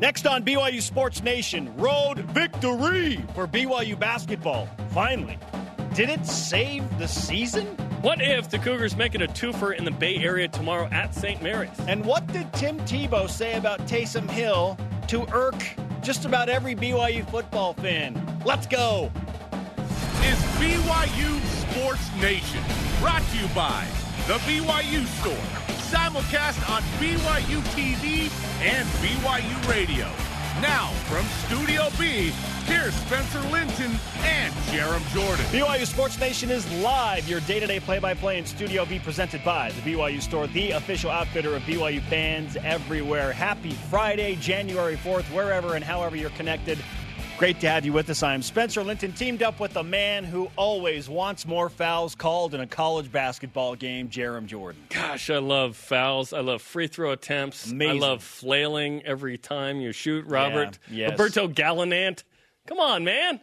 Next on BYU Sports Nation, road victory for BYU basketball. Finally. Did it save the season? What if the Cougars make it a twofer in the Bay Area tomorrow at St. Mary's? And what did Tim Tebow say about Taysom Hill to irk just about every BYU football fan? Let's go. Is BYU Sports Nation brought to you by the BYU Store. Simulcast on BYU TV and BYU Radio. Now from Studio B, here's Spencer Linton and Jarom Jordan. BYU Sports Nation is live, your day to day play by play in Studio B, presented by the BYU Store, the official outfitter of BYU fans everywhere. Happy Friday, January 4th, wherever and however you're connected. Great to have you with us. I'm Spencer Linton, teamed up with a man who always wants more fouls called in a college basketball game, Jarom Jordan. Gosh, I love fouls. I love free throw attempts. Amazing. I love flailing every time you shoot. Robert, Yeah, yes. Roberto Gallinat. Come on, man.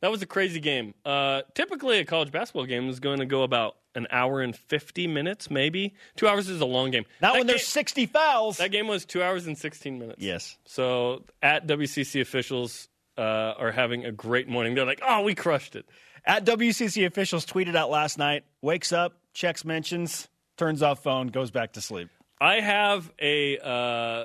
That was a crazy game. Uh, typically, a college basketball game is going to go about an hour and 50 minutes, maybe. Two hours is a long game. Not That when there's 60 fouls. That game was two hours and 16 minutes. Yes. So at WCC officials uh, are having a great morning. They're like, oh, we crushed it. At WCC officials tweeted out last night, wakes up, checks mentions, turns off phone, goes back to sleep. I have a uh,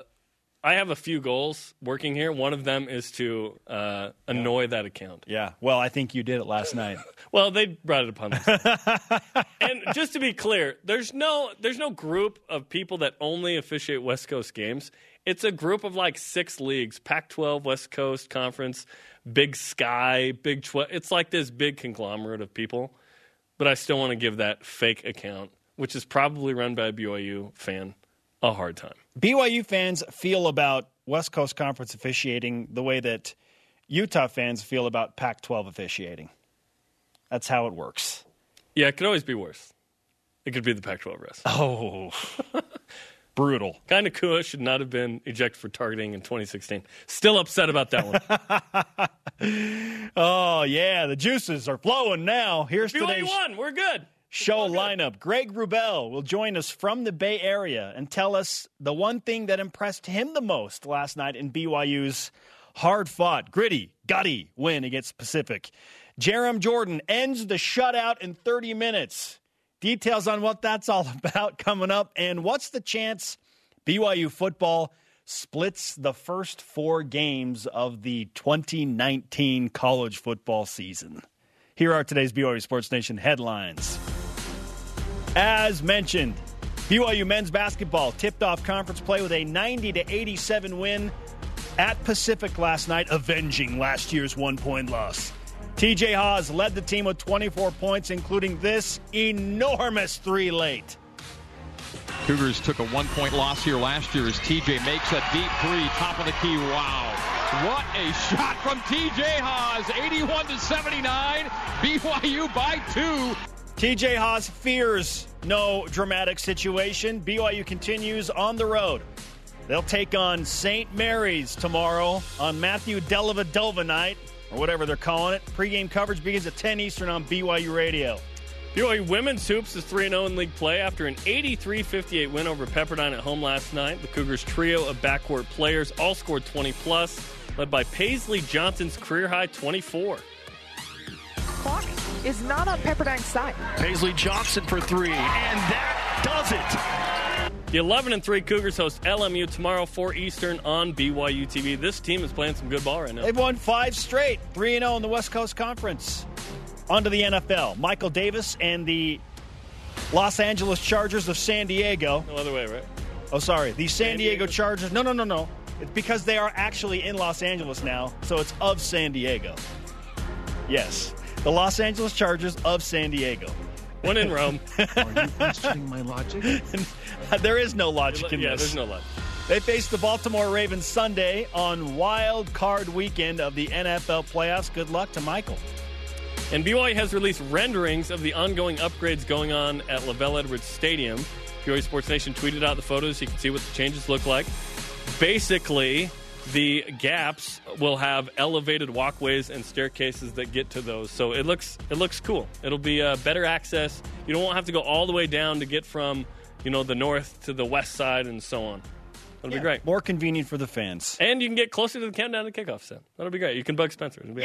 I have a few goals working here. One of them is to uh, annoy that account. Yeah. Well, I think you did it last night. Well, they brought it upon themselves. and just to be clear, there's no there's no group of people that only officiate West Coast games. It's a group of like six leagues: Pac-12, West Coast Conference, Big Sky, Big 12. It's like this big conglomerate of people. But I still want to give that fake account, which is probably run by a BYU fan, a hard time. BYU fans feel about West Coast Conference officiating the way that Utah fans feel about Pac 12 officiating. That's how it works. Yeah, it could always be worse. It could be the Pac-12 rest. Oh, brutal. Kai Nacua should not have been ejected for targeting in 2016. Still upset about that one. Oh, yeah, the juices are flowing now. Here's BYU today's won. We're good. Show lineup. Greg Wrubell will join us from the Bay Area and tell us the one thing that impressed him the most last night in BYU's hard fought, gritty, gutty win against Pacific. Jarom Jordan ends the shutout in 30 minutes. Details on what that's all about coming up, and what's the chance BYU football splits the first four games of the 2019 college football season. Here are today's BYU Sports Nation headlines. As mentioned, BYU men's basketball tipped off conference play with a 90 to 87 win at Pacific last night, avenging last year's one point loss. TJ Haws led the team with 24 points, including this enormous three late. Cougars took a one point loss here last year as TJ makes a deep three, top of the key. Wow. What a shot from TJ Haws. 81 to 79. BYU by two. TJ Haws fears no dramatic situation. BYU continues on the road. They'll take on St. Mary's tomorrow on Matthew Dellavedova night, or whatever they're calling it. Pre-game coverage begins at 10 Eastern on BYU Radio. BYU women's hoops is 3 0 in league play after an 83 58 win over Pepperdine at home last night. The Cougars' trio of backcourt players all scored 20 plus, led by Paisley Johnson's career high 24. clock is not on Pepperdine's side. Paisley Johnson for three, and that does it. The 11 and 3 Cougars host LMU tomorrow, 4 Eastern on BYU TV. This team is playing some good ball right now. They've won five straight, 3 0 in the West Coast Conference. On to the NFL. Michael Davis and the Los Angeles Chargers of San Diego. No other way, right? Oh, sorry. The San, San Diego Diego? Chargers. No, no, no, no. It's because they are actually in Los Angeles now, so it's of San Diego. Yes. The Los Angeles Chargers of San Diego. One in Rome. Are you questioning my logic? there is no logic in yeah, this. there's no luck. They face the Baltimore Ravens Sunday on Wild Card Weekend of the NFL playoffs. Good luck to Michael. And BYU has released renderings of the ongoing upgrades going on at LaVell Edwards Stadium. BYU Sports Nation tweeted out the photos. You can see what the changes look like. Basically, the gaps will have elevated walkways and staircases that get to those. So it looks it looks cool. It'll be uh, better access. You don't have to go all the way down to get from you know the north to the west side and so on. That'll be great. More convenient for the fans. And you can get closer to the countdown to kickoff set. That'll be great. You can bug Spencer. It'll be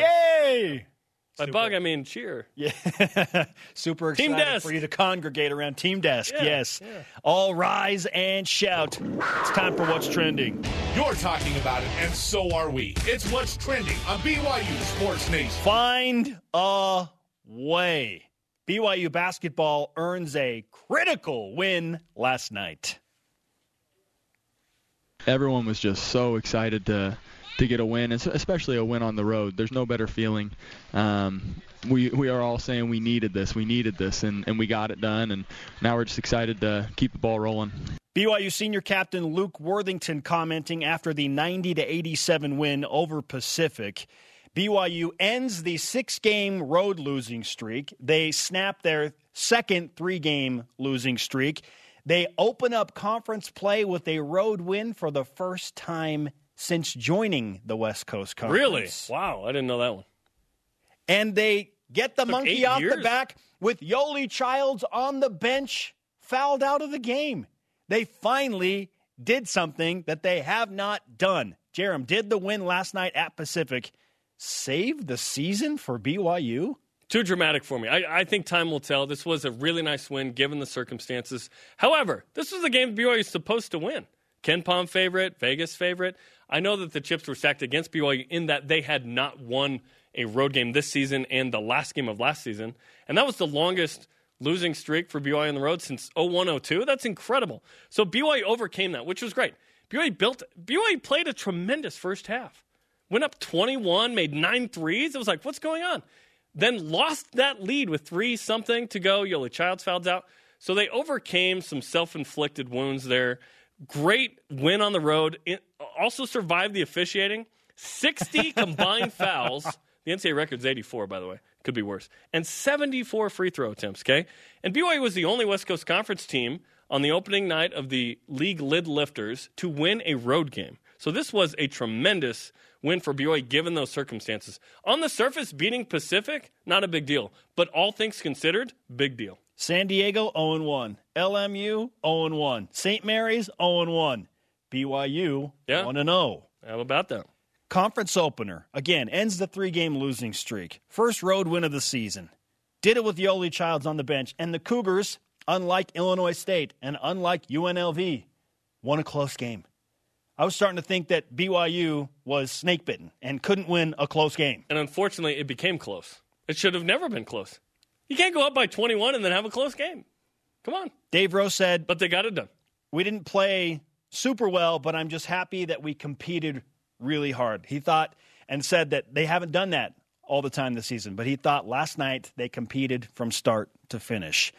Yay! By bug, I mean cheer. Yeah. Super Team excited desk. for you to congregate around Team Desk. Yeah, yes. yeah. All rise and shout. It's time for What's Trending. You're talking about it, and so are we. It's what's trending on BYU Sports Nation. Find a way. BYU basketball earns a critical win last night. everyone was just so excited to to get a win, and especially a win on the road. There's no better feeling. Um, we we are all saying we needed this, we needed this, and, and we got it done. And now we're just excited to keep the ball rolling. BYU senior captain Luke Worthington commenting after the 90 to 87 win over Pacific. BYU ends the six game road losing streak. They snap their second three game losing streak. They open up conference play with a road win for the first time since joining the West Coast Conference. Really? Wow, I didn't know that one. And they get the monkey off the back with Yoeli Childs on the bench, fouled out of the game. They finally did something that they have not done. Jarom, did the win last night at Pacific save the season for BYU? Too dramatic for me. I, I think time will tell. This was a really nice win given the circumstances. However, this was the game BYU is supposed to win. KenPom favorite, Vegas favorite. I know that the chips were stacked against BYU in that they had not won a road game this season and the last game of last season. And that was the longest losing streak for BYU on the road since 0102. That's incredible. So BYU overcame that, which was great. BYU built BYU played a tremendous first half. Went up 21, made nine threes. It was like, what's going on? Then lost that lead with three something to go. Yoeli Childs fouled out. So they overcame some self inflicted wounds there. Great win on the road. It also survived the officiating. 60 combined fouls. The NCAA record's 84, by the way. Could be worse. And 74 free throw attempts, okay? And BYU was the only West Coast Conference team on the opening night of the league lid lifters to win a road game. So this was a tremendous win for BYU given those circumstances. On the surface, beating Pacific, not a big deal. But all things considered, big deal. San Diego 0 1. LMU 0 1. St. Mary's 0 1. BYU Yeah. 1 0. How about that? Conference opener. Again, ends the three game losing streak. First road win of the season. Did it with Yoeli Childs on the bench. And the Cougars, unlike Illinois State and unlike UNLV, won a close game. I was starting to think that BYU was snake bitten and couldn't win a close game. And unfortunately, it became close. It should have never been close. You can't go up by 21 and then have a close game. Come on. Dave Rose said, But they got it done. we didn't play super well, but I'm just happy that we competed really hard. He thought and said that they haven't done that all the time this season, but he thought last night they competed from start to finish.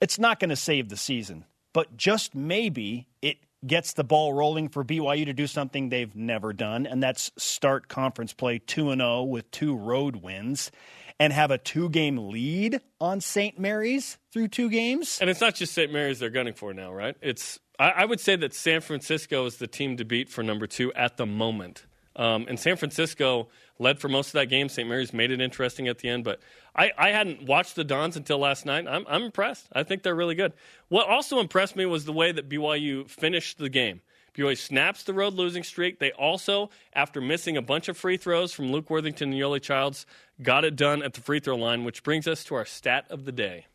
It's not going to save the season, but just maybe it gets the ball rolling for BYU to do something they've never done, and that's start conference play 2 and 0 with two road wins and have a two-game lead on St. Mary's through two games. And it's not just St. Mary's they're gunning for now, right? It's I, I would say that San Francisco is the team to beat for number two at the moment. Um, and San Francisco led for most of that game. St. Mary's made it interesting at the end, but I, I hadn't watched the Dons until last night. I'm, I'm impressed. I think they're really good. What also impressed me was the way that BYU finished the game. BYU snaps the road losing streak. They also, after missing a bunch of free throws from Luke Worthington and Yoeli Childs, got it done at the free throw line, which brings us to our stat of the day.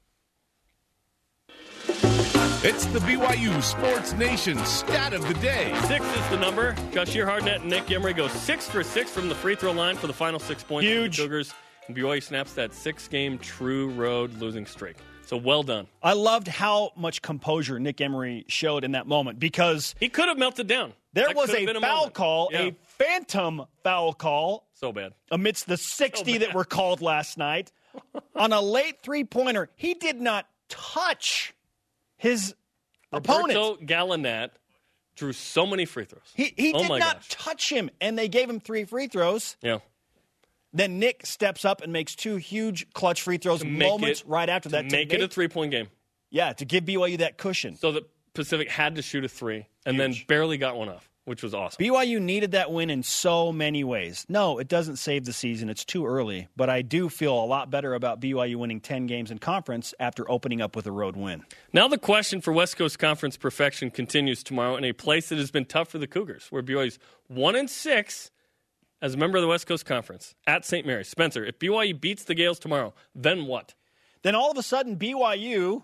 It's the BYU Sports Nation stat of the day. Six is the number. Jahshire Hardnett and Nick Emery go six for six from the free throw line for the final six points. for the Huge. Cougars. And BYU snaps that six game true road losing streak. So well done. I loved how much composure Nick Emery showed in that moment because He could have melted down. there That was could a foul moment. call, Yeah. a phantom foul call so bad. amidst the 60 that were called last night on a late three pointer. He did not touch his opponent. Roberto Gallinat drew so many free throws. He, he oh did not gosh. touch him, and they gave him three free throws. Yeah. Then Nick steps up and makes two huge clutch free throws moments it- right after To that. to make it a three point game. yeah, to give BYU that cushion. So the Pacific had to shoot a three and then barely got one off. which was awesome. BYU needed that win in so many ways. No, it doesn't save the season. It's too early. But I do feel a lot better about BYU winning 10 games in conference after opening up with a road win. Now the question for West Coast Conference perfection continues tomorrow in a place that has been tough for the Cougars, where BYU's one and six as a member of the West Coast Conference at St. Mary's. Spencer, if BYU beats the Gaels tomorrow, then what? Then all of a sudden, BYU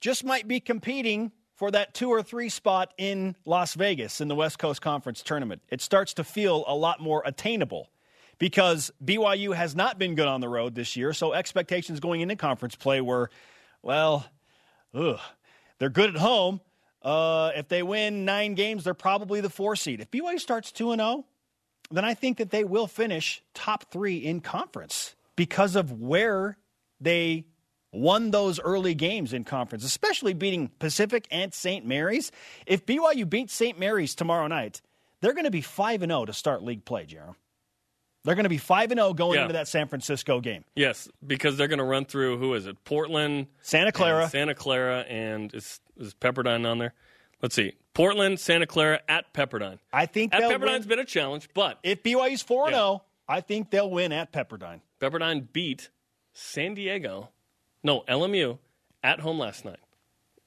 just might be competing for that two or three spot in Las Vegas in the West Coast Conference tournament. It starts to feel a lot more attainable because BYU has not been good on the road this year. So expectations going into conference play were, well, ugh, they're good at home. Uh, if they win nine games, they're probably the four seed. If BYU starts 2 and 0, then I think that they will finish top three in conference because of where they won those early games in conference, especially beating Pacific and St. Mary's. If BYU beats St. Mary's tomorrow night, they're going to be 5 and 0 to start league play, Jeremy. They're going to be 5 and 0 going Yeah. into that San Francisco game. Yes, because they're going to run through who is it? Portland, Santa Clara. Santa Clara, and is is Pepperdine on there? Let's see. Portland, Santa Clara at Pepperdine. I think At Pepperdine's win. been a challenge, but If BYU's 4 and oh, Yeah. 0, I think they'll win at Pepperdine. Pepperdine beat San Diego, no LMU, at home last night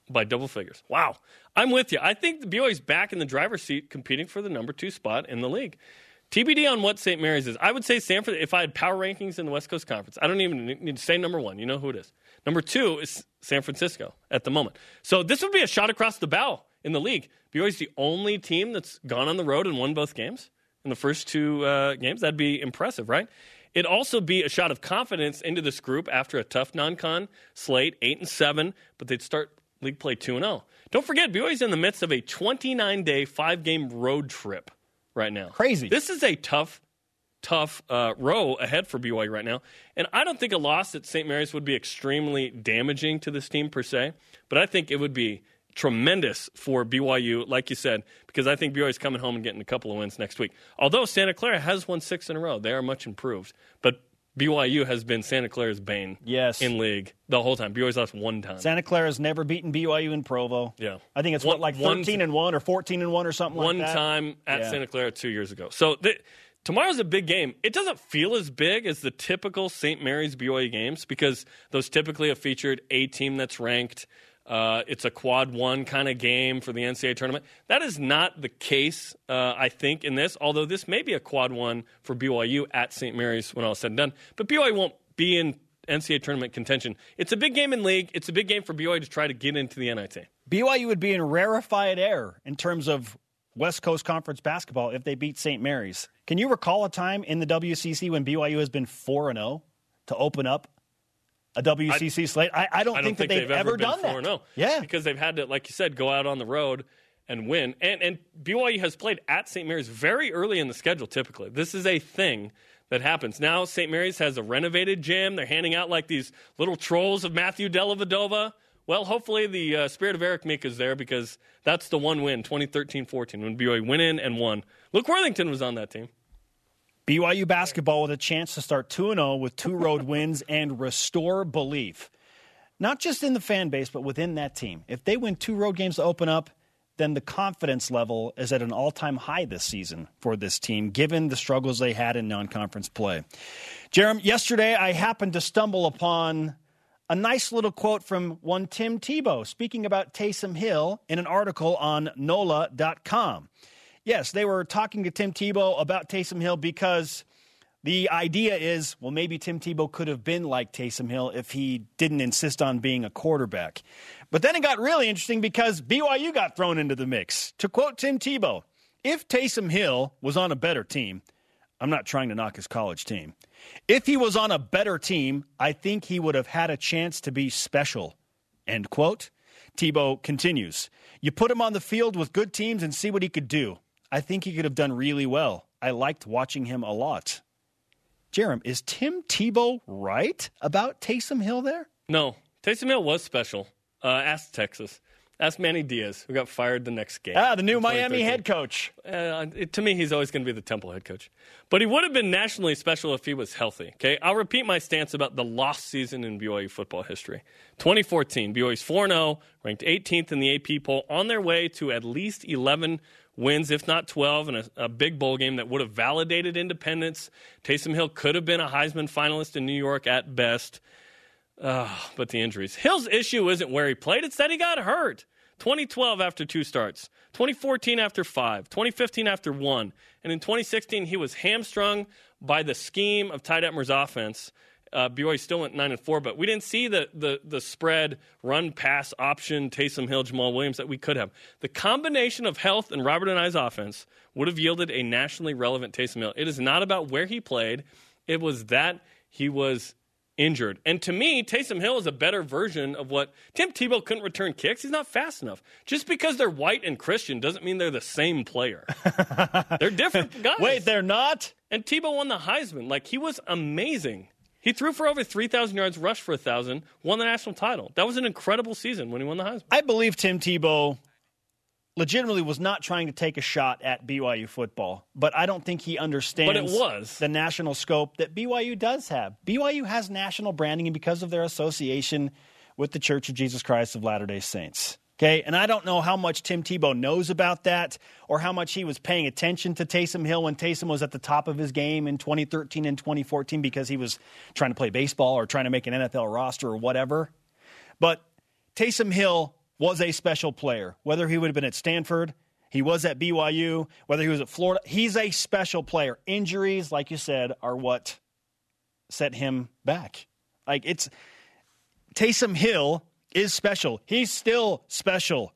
by double figures. Wow, I'm with you. I think the BYU's back in the driver's seat, competing for the number two spot in the league. TBD on what St. Mary's is. I would say Sanford. If I had power rankings in the West Coast Conference, I don't even need to say number one. You know who it is. Number two is San Francisco at the moment. So this would be a shot across the bow in the league. BYU's the only team that's gone on the road and won both games in the first two uh, games. That'd be impressive, right? It'd also be a shot of confidence into this group after a tough non-con slate, eight and seven, but they'd start league play two and zero. Don't forget, BYU's in the midst of a 29-day, five-game road trip right now. Crazy. This is a tough, tough uh, row ahead for BYU right now, and I don't think a loss at St. Mary's would be extremely damaging to this team per se, but I think it would be tremendous for BYU, like you said, because I think BYU is coming home and getting a couple of wins next week. Although Santa Clara has won six in a row, they are much improved, but BYU has been Santa Clara's bane Yes. in league the whole time. BYU's lost one time. Santa Clara's never beaten BYU in Provo. Yeah. I think it's One- what like one- 13 and 1 or 14 and 1 or something one like that. time at Yeah. Santa Clara two years ago. So the, tomorrow's a big game. It doesn't feel as big as the typical St. Mary's BYU games because those typically have featured a team that's ranked. Uh, it's a quad one kind of game for the NCAA tournament. That is not the case, uh, I think, in this. Although this may be a quad one for BYU at St. Mary's when all is said and done. But BYU won't be in NCAA tournament contention. It's a big game in league. It's a big game for BYU to try to get into the NIT. BYU would be in rarefied air in terms of West Coast Conference basketball if they beat St. Mary's. Can you recall a time in the WCC when BYU has been 4 and 0 to open up a WCC slate? I, I don't I think don't think that they've, ever, ever been done 4 that. No, Yeah. because they've had to, like you said, go out on the road and win. And and BYU has played at St. Mary's very early in the schedule. Typically, this is a thing that happens. Now St. Mary's has a renovated gym. They're handing out like these little trolls of Matthew Dellavedova. Well, hopefully the uh, spirit of Eric Mika is there because that's the one win, 2013-14, when BYU went in and won. Luke Worthington was on that team. BYU basketball with a chance to start 2 0 with two road wins and restore belief. Not just in the fan base, but within that team. If they win two road games to open up, then the confidence level is at an all time high this season for this team, given the struggles they had in non conference play. Jarom, yesterday I happened to stumble upon a nice little quote from one Tim Tebow speaking about Taysom Hill in an article on NOLA.com. Yes, they were talking to Tim Tebow about Taysom Hill because the idea is, well, maybe Tim Tebow could have been like Taysom Hill if he didn't insist on being a quarterback. But then it got really interesting because BYU got thrown into the mix. To quote Tim Tebow, if Taysom Hill was on a better team, I'm not trying to knock his college team. If he was on a better team, I think he would have had a chance to be special. End quote. Tebow continues. You put him on the field with good teams and see what he could do. I think he could have done really well. I liked watching him a lot. Jarom, is Tim Tebow right about Taysom Hill there? No, Taysom Hill was special. Uh, ask Texas. Ask Manny Diaz, who got fired the next game. Ah, the new Miami head coach. Uh, it- to me, he's always going to be the Temple head coach. But he would have been nationally special if he was healthy. Okay, I'll repeat my stance about the lost season in BYU football history. 2014, BYU's 4 0, ranked 18th in the AP poll, on their way to at least 11 wins, if not 12, and a, a big bowl game that would have validated independence. Taysom Hill could have been a Heisman finalist in New York at best. Uh, but the injuries. Hill's issue isn't where he played, it's that he got hurt. 2012 after two starts, 2014 after five, 2015 after one, and in 2016 he was hamstrung by the scheme of Ty Detmer's offense. Uh, BYU still went nine and four, but we didn't see the the the spread run pass option Taysom Hill Jamaal Williams that we could have. The combination of health and Robert Anae's offense would have yielded a nationally relevant Taysom Hill. It is not about where he played; it was that he was injured. And to me, Taysom Hill is a better version of what Tim Tebow couldn't return kicks. He's not fast enough. Just because they're white and Christian doesn't mean they're the same player. they're different guys. Wait, they're not? And Tebow won the Heisman. Like he was amazing. He threw for over 3,000 yards, rushed for 1,000, won the national title. That was an incredible season when he won the Heisman. I believe Tim Tebow legitimately was not trying to take a shot at BYU football, but I don't think he understands But it was. the national scope that BYU does have. BYU has national branding and because of their association with the Church of Jesus Christ of Latter day Saints. Okay, and I don't know how much Tim Tebow knows about that or how much he was paying attention to Taysom Hill when Taysom was at the top of his game in 2013 and 2014 because he was trying to play baseball or trying to make an NFL roster or whatever. But Taysom Hill was a special player. Whether he would have been at Stanford, he was at BYU, whether he was at Florida, he's a special player. Injuries, like you said, are what set him back. Like it's Taysom Hill is special. He's still special.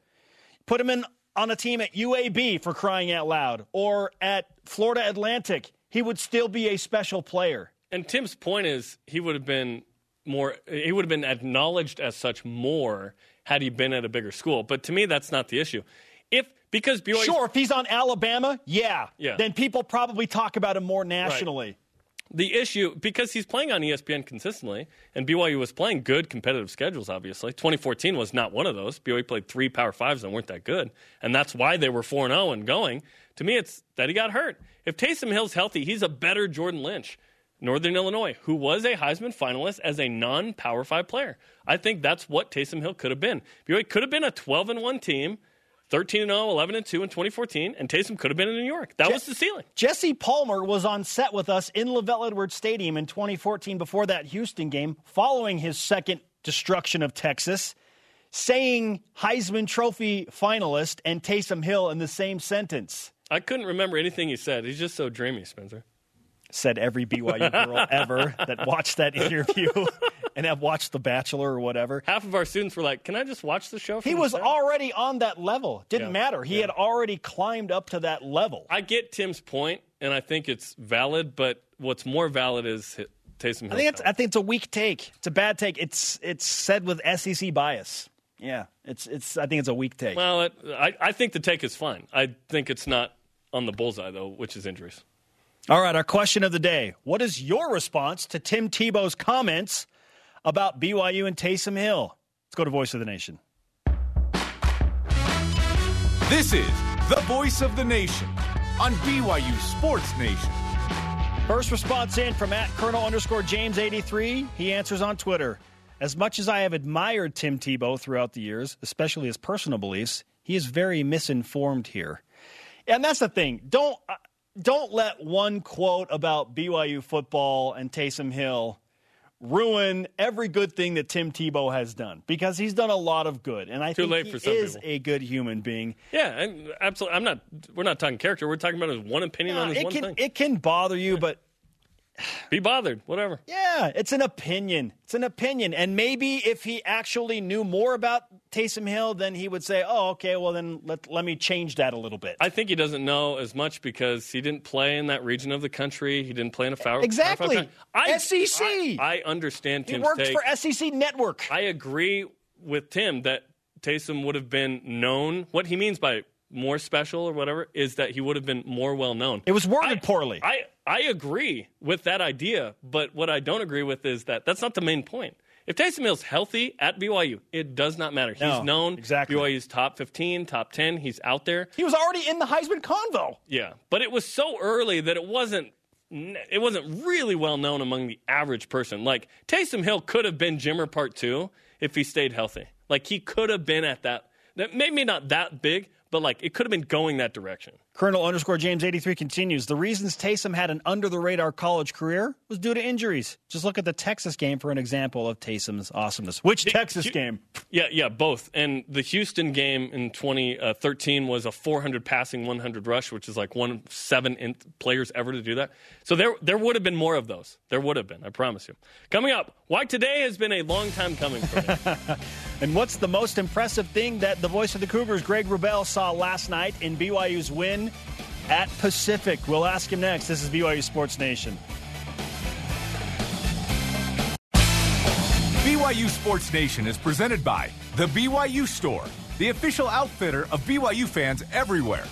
Put him in on a team at UAB for crying out loud or at Florida Atlantic, he would still be a special player. And Tim's point is he would have been more he would have been acknowledged as such more had he been at a bigger school. But to me that's not the issue. If because BYU Sure, if he's on Alabama, yeah, Yeah. then people probably talk about him more nationally. The issue because he's playing on ESPN consistently, and BYU was playing good competitive schedules. Obviously, 2014 was not one of those. BYU played three Power Fives and weren't that good, and that's why they were four zero oh and going. To me, it's that he got hurt. If Taysom Hill's healthy, he's a better Jordan Lynch, Northern Illinois, who was a Heisman finalist as a non-Power Five player. I think that's what Taysom Hill could have been. BYU could have been a 12 and one team. 13 and 0, 11 and 2 in 2014, and Taysom could have been in New York. That was the ceiling. Jesse Palmer was on set with us in LaVell Edwards Stadium in 2014 before that Houston game, following his second destruction of Texas, saying Heisman Trophy finalist and Taysom Hill in the same sentence. I couldn't remember anything he said. He's just so dreamy, Spencer. Said every BYU girl ever that watched that interview and have watched The Bachelor or whatever. Half of our students were like, "Can I just watch the show?" He was set?" already on that level. Didn't Yeah. matter. He Yeah. had already climbed up to that level. I get Tim's point, and I think it's valid. But what's more valid is Taysom Hill. I think it's I think it's a weak take. It's a bad take. It's it's said with SEC bias. Yeah, it's it's. I think it's a weak take. well, it, I I think the take is fine. I think it's not on the bullseye though, which is injuries. All right, our question of the day: What is your response to Tim Tebow's comments about BYU and Taysom Hill? Let's go to Voice of the Nation. This is the voice of the nation on BYU Sports Nation. First response in from at Colonel underscore James eighty three. He answers on Twitter. As much as I have admired Tim Tebow throughout the years, especially his personal beliefs, he is very misinformed here. And that's the thing. Don't uh, don't let one quote about BYU football and Taysom Hill ruin every good thing that Tim Tebow has done because he's done a lot of good, and I Too think he is people. a good human being. Yeah, and absolutely. I'm not. We're not talking character. We're talking about his one opinion on his it one can thing. it can bother you, but Be bothered. Whatever. Yeah, it's an opinion. It's an opinion. And maybe if he actually knew more about Taysom Hill, then he would say, oh, okay, well, then let, let me change that a little bit. I think he doesn't know as much because he didn't play in that region of the country. He didn't play in a foul. Exactly. Five country. SEC. I, I understand he Tim's worked take. for SEC Network. I agree with Tim that Taysom would have been known. What he means by more special or whatever is that he would have been more well known. It was worded I- poorly. I, I agree with that idea, but what I don't agree with is that that's not the main point. If Taysom Hill's healthy at BYU, it does not matter. He's No, known. exactly. BYU's top 15, top 10. He's out there. he was already in the Heisman convo. Yeah, but it was so early that it wasn't it wasn't really well known among the average person. Like Taysom Hill could have been Jimmer Part Two if he stayed healthy. Like he could have been at that. That maybe not that big, but like it could have been going that direction. Colonel underscore James 83 continues. The reasons Taysom had an under the radar college career was due to injuries. Just look at the Texas game for an example of Taysom's awesomeness. Which Texas game? Yeah, yeah, both. And the Houston game in 2013 was a 400 passing, 100 rush, which is like one of seven in- players ever to do that. So there, there would have been more of those. There would have been, I promise you. Coming up, why today has been a long time coming for me. And what's the most impressive thing that the voice of the Cougars, Greg Wrubell, saw last night in BYU's win at Pacific? We'll ask him next. This is BYU Sports Nation. BYU Sports Nation is presented by The BYU Store, the official outfitter of BYU fans everywhere.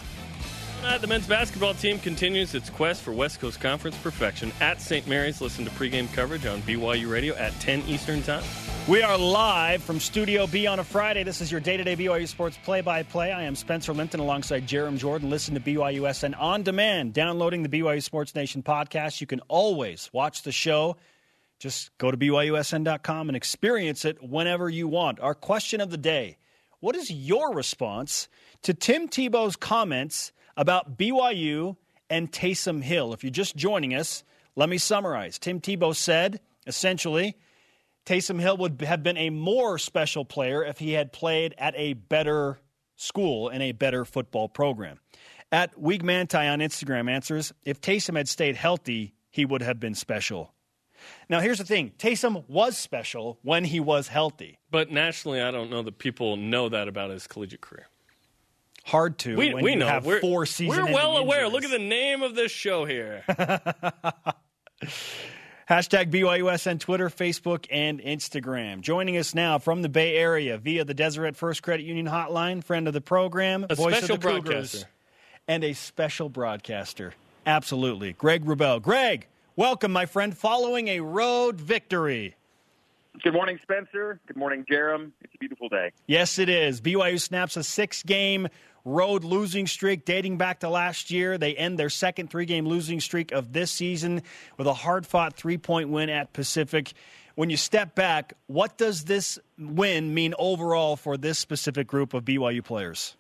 Uh, the men's basketball team continues its quest for West Coast Conference perfection at St. Mary's. Listen to pregame coverage on BYU Radio at 10 Eastern Time. We are live from Studio B on a Friday. This is your day to day BYU Sports play by play. I am Spencer Linton alongside Jarom Jordan. Listen to BYUSN on demand, downloading the BYU Sports Nation podcast. You can always watch the show. Just go to BYUSN.com and experience it whenever you want. Our question of the day What is your response to Tim Tebow's comments about BYU and Taysom Hill? If you're just joining us, let me summarize. Tim Tebow said, essentially, Taysom Hill would have been a more special player if he had played at a better school and a better football program. At Week Manti on Instagram answers, if Taysom had stayed healthy, he would have been special. Now, here's the thing Taysom was special when he was healthy. But nationally, I don't know that people know that about his collegiate career. Hard to. We, when we you know. Have we're, four season we're well aware. Look at the name of this show here. Hashtag BYUSN Twitter, Facebook, and Instagram. Joining us now from the Bay Area via the Deseret First Credit Union hotline, friend of the program, A voice special of the Cougars, broadcaster. and a special broadcaster. Absolutely. Greg Wrubell. Greg, welcome, my friend, following a road victory. Good morning, Spencer. Good morning, Jarom. It's a beautiful day. Yes, it is. BYU snaps a six game road losing streak dating back to last year. They end their second three game losing streak of this season with a hard fought three point win at Pacific. When you step back, what does this win mean overall for this specific group of BYU players?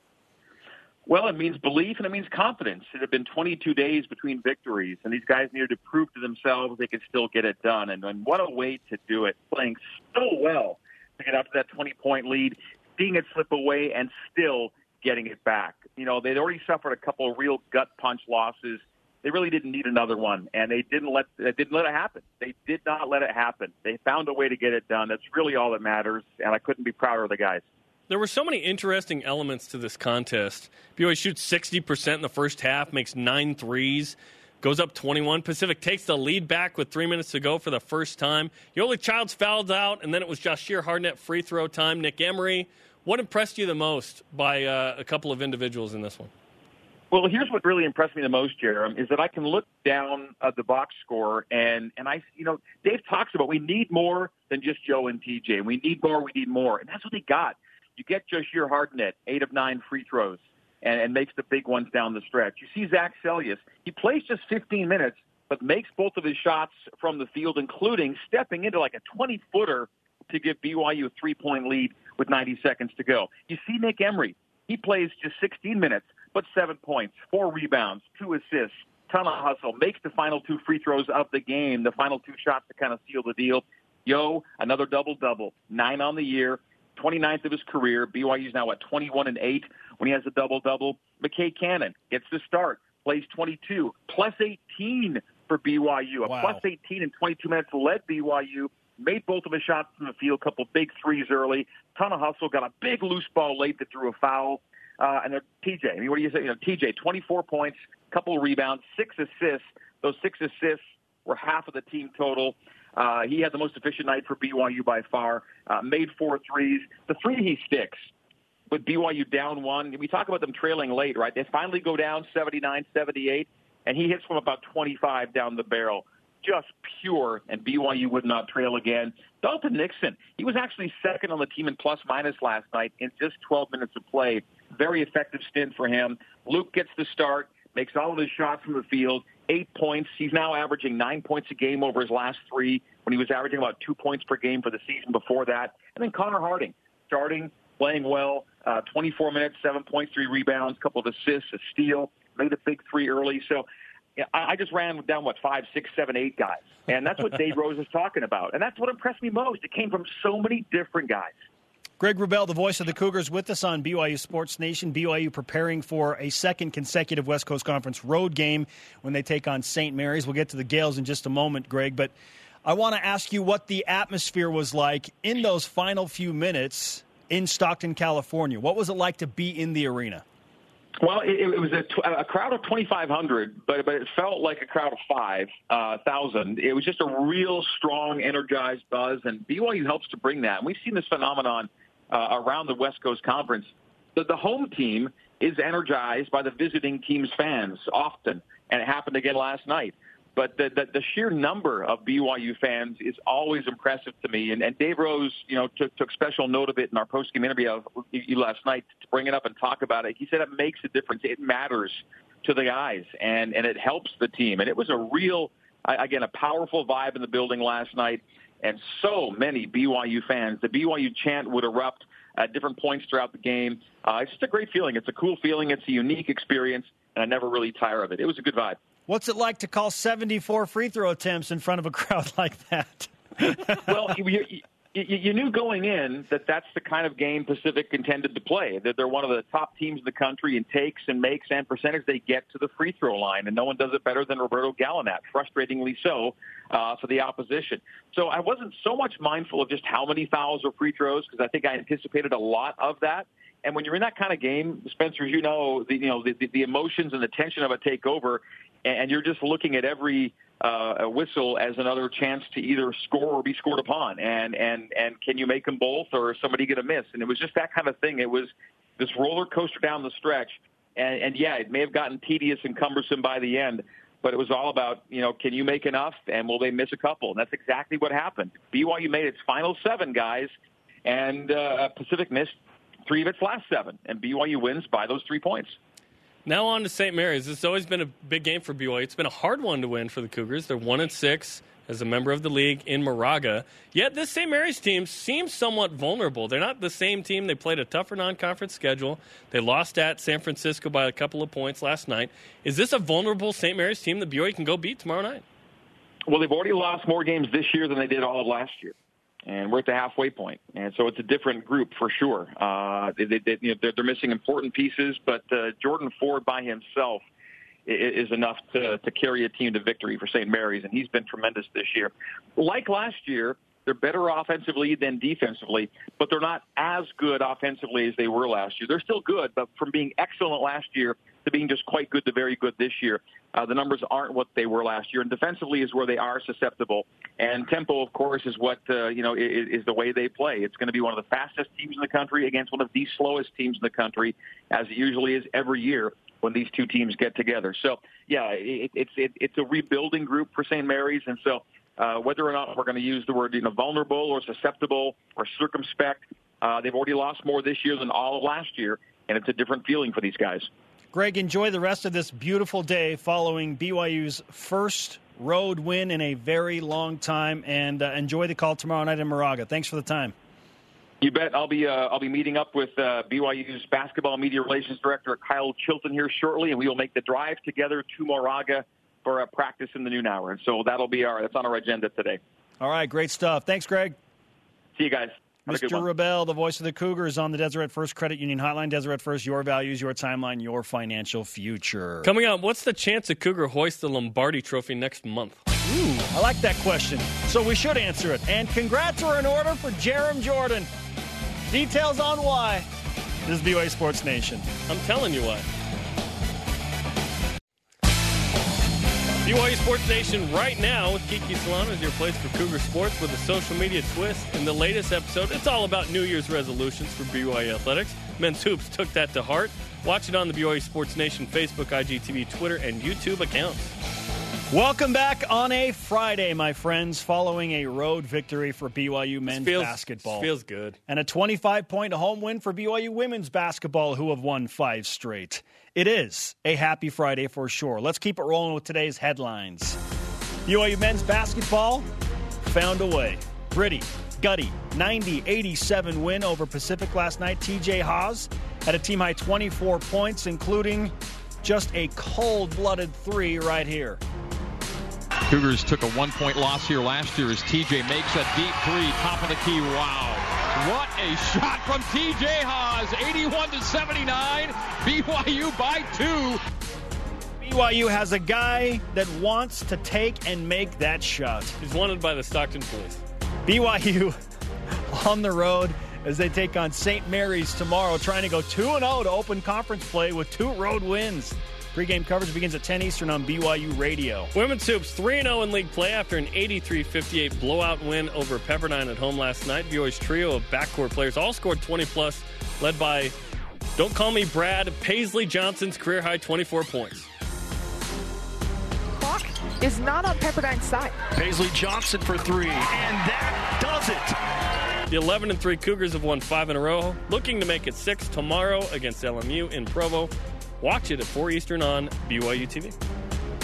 Well, it means belief and it means confidence. It had been 22 days between victories, and these guys needed to prove to themselves they could still get it done. And, and what a way to do it, playing so well to get up to that 20 point lead, seeing it slip away, and still getting it back. You know, they'd already suffered a couple of real gut punch losses. They really didn't need another one, and they didn't let they didn't let it happen. They did not let it happen. They found a way to get it done. That's really all that matters, and I couldn't be prouder of the guys. There were so many interesting elements to this contest. BYU shoots 60% in the first half, makes nine threes, goes up 21. Pacific takes the lead back with three minutes to go for the first time. Yoeli Childs fouled out, and then it was Josh Jahshire Hardnett free throw time. Nick Emery. What impressed you the most by uh, a couple of individuals in this one? Well, here's what really impressed me the most, Jarom, is that I can look down at the box score and and I, you know, Dave talks about we need more than just Joe and TJ. We need more. We need more, and that's what they got. You get Jahshire Hardnett, eight of nine free throws, and, and makes the big ones down the stretch. You see Zac Seljaas. He plays just 15 minutes, but makes both of his shots from the field, including stepping into like a 20 footer to give BYU a three point lead with 90 seconds to go. You see Nick Emery. He plays just 16 minutes, but seven points, four rebounds, two assists, ton of hustle, makes the final two free throws of the game, the final two shots to kind of seal the deal. Yo, another double double, nine on the year, 29th of his career. BYU's now at 21 and 8 when he has a double double. McKay Cannon gets the start, plays 22, plus 18 for BYU. A Wow. plus 18 in 22 minutes led BYU. Made both of his shots from the field, couple big threes early, ton of hustle, got a big loose ball late that drew a foul. Uh, and TJ, I mean, what do you say? You know, TJ, 24 points, couple rebounds, six assists. Those six assists were half of the team total. Uh, he had the most efficient night for BYU by far. Uh, made four threes. The three he sticks with BYU down one. We talk about them trailing late, right? They finally go down 79 78, and he hits from about 25 down the barrel. Just pure, and BYU would not trail again. Dalton Nixon, he was actually second on the team in plus minus last night in just 12 minutes of play. Very effective stint for him. Luke gets the start, makes all of his shots from the field, eight points. He's now averaging nine points a game over his last three when he was averaging about two points per game for the season before that. And then Connor Harding starting playing well. Uh, 24 minutes, 7.3 rebounds, couple of assists, a steal, made a big three early. So I, I just ran down what five, six, seven, eight guys, and that's what Dave Rose is talking about, and that's what impressed me most. It came from so many different guys. Greg Wrubell, the voice of the Cougars, with us on BYU Sports Nation. BYU preparing for a second consecutive West Coast Conference road game when they take on St. Mary's. We'll get to the Gaels in just a moment, Greg, but I want to ask you what the atmosphere was like in those final few minutes in Stockton, California. What was it like to be in the arena? Well, it, it was a, a crowd of 2,500, but but it felt like a crowd of 5,000. uh. It was just a real strong, energized buzz, and BYU helps to bring that. And we've seen this phenomenon uh, around the West Coast Conference. The, the home team is energized by the visiting team's fans often, and it happened again last night. But the, the, the sheer number of BYU fans is always impressive to me. And, and Dave Rose, you know, took, took special note of it in our post-game interview of you last night to bring it up and talk about it. He said it makes a difference. It matters to the guys, and, and it helps the team. And it was a real, again, a powerful vibe in the building last night. And so many BYU fans. The BYU chant would erupt at different points throughout the game. Uh, it's just a great feeling. It's a cool feeling. It's a unique experience, and I never really tire of it. It was a good vibe. What's it like to call 74 free throw attempts in front of a crowd like that? well, you, you, you, knew going in that that's the kind of game Pacific intended to play. That they're one of the top teams in the country in takes and makes and percentage. They get to the free throw line, and no one does it better than Roberto Gallinat, frustratingly so uh, for the opposition. So I wasn't so much mindful of just how many fouls or free throws because I think I anticipated a lot of that. And when you're in that kind of game, Spencer, you know, the, you know, the, the emotions and the tension of it take over, and you're just looking at every uh, whistle as another chance to either score or be scored upon. And and and can you make them both, or is somebody going to miss? And it was just that kind of thing. It was this roller coaster down the stretch. And, and yeah, it may have gotten tedious and cumbersome by the end, but it was all about you know can you make enough, and will they miss a couple? And that's exactly what happened. BYU made its final seven guys, and uh, Pacific missed three of its last seven, and BYU wins by those three points. Now on to St. Mary's. Has always been a big game for BYU. It's been a hard one to win for the Cougars. They're one and six as a member of the league in Moraga. Yet this St. Mary's team seems somewhat vulnerable. They're not the same team. They played a tougher non-conference schedule. They lost at San Francisco by a couple of points last night. Is this a vulnerable St. Mary's team that BYU can go beat tomorrow night? Well, they've already lost more games this year than they did all of last year and we're at the halfway point. And so it's a different group for sure. Uh, they, they, you know, they're, they're, missing important pieces, but uh, Jordan Ford by himself is enough to, to carry a team to victory for St. Mary's, and he's been tremendous this year. Like last year, they're better offensively than defensively, but they're not as good offensively as they were last year. They're still good, but from being excellent last year to being just quite good to very good this year. Uh, the numbers aren't what they were last year, and defensively is where they are susceptible. And tempo, of course, is what uh, you know is, is the way they play. It's going to be one of the fastest teams in the country against one of the slowest teams in the country, as it usually is every year when these two teams get together. So, yeah, it, it's it, it's a rebuilding group for St. Mary's, and so uh, whether or not we're going to use the word you know vulnerable or susceptible or circumspect, uh, they've already lost more this year than all of last year, and it's a different feeling for these guys. Greg, enjoy the rest of this beautiful day following BYU's first road win in a very long time, and uh, enjoy the call tomorrow night in Moraga. Thanks for the time. You bet. I'll be uh, I'll be meeting up with uh, BYU's basketball media relations director Kyle Chilton here shortly, and we will make the drive together to Moraga for a practice in the noon hour. And so that'll be our that's on our agenda today. All right, great stuff. Thanks, Greg. See you guys. Mr. Wrubell, the voice of the Cougars on the Deseret First Credit Union Hotline. Deseret First, your values, your timeline, your financial future. Coming up, what's the chance a Cougar hoists the Lombardi Trophy next month? Ooh, I like that question. So we should answer it. And congrats are in order for Jarom Jordan. Details on why. This is BYU Sports Nation. I'm telling you why. BYU Sports Nation right now with Kiki Solano is your place for Cougar Sports with a social media twist. In the latest episode, it's all about New Year's resolutions for BYU Athletics. Men's Hoops took that to heart. Watch it on the BYU Sports Nation Facebook, IGTV, Twitter, and YouTube accounts. Welcome back on a Friday, my friends, following a road victory for BYU men's feels, basketball. Feels good. And a 25 point home win for BYU women's basketball, who have won five straight. It is a happy Friday for sure. Let's keep it rolling with today's headlines. BYU men's basketball found a way. Gritty, gutty 90 87 win over Pacific last night. TJ Haws had a team high 24 points, including just a cold blooded three right here. Cougars took a one point loss here last year as TJ makes a deep three, top of the key. Wow. What a shot from TJ Haws. 81 to 79. BYU by two. BYU has a guy that wants to take and make that shot. He's wanted by the Stockton police. BYU on the road as they take on St. Mary's tomorrow, trying to go 2 0 to open conference play with two road wins. Pre-game coverage begins at 10 Eastern on BYU Radio. Women's Hoops 3 0 in league play after an 83 58 blowout win over Pepperdine at home last night. BYU's trio of backcourt players all scored 20 plus, led by, don't call me Brad, Paisley Johnson's career high 24 points. Clock is not on Pepperdine's side. Paisley Johnson for three, and that does it. The 11 and 3 Cougars have won five in a row, looking to make it six tomorrow against LMU in Provo. Watch it at 4 Eastern on BYU TV.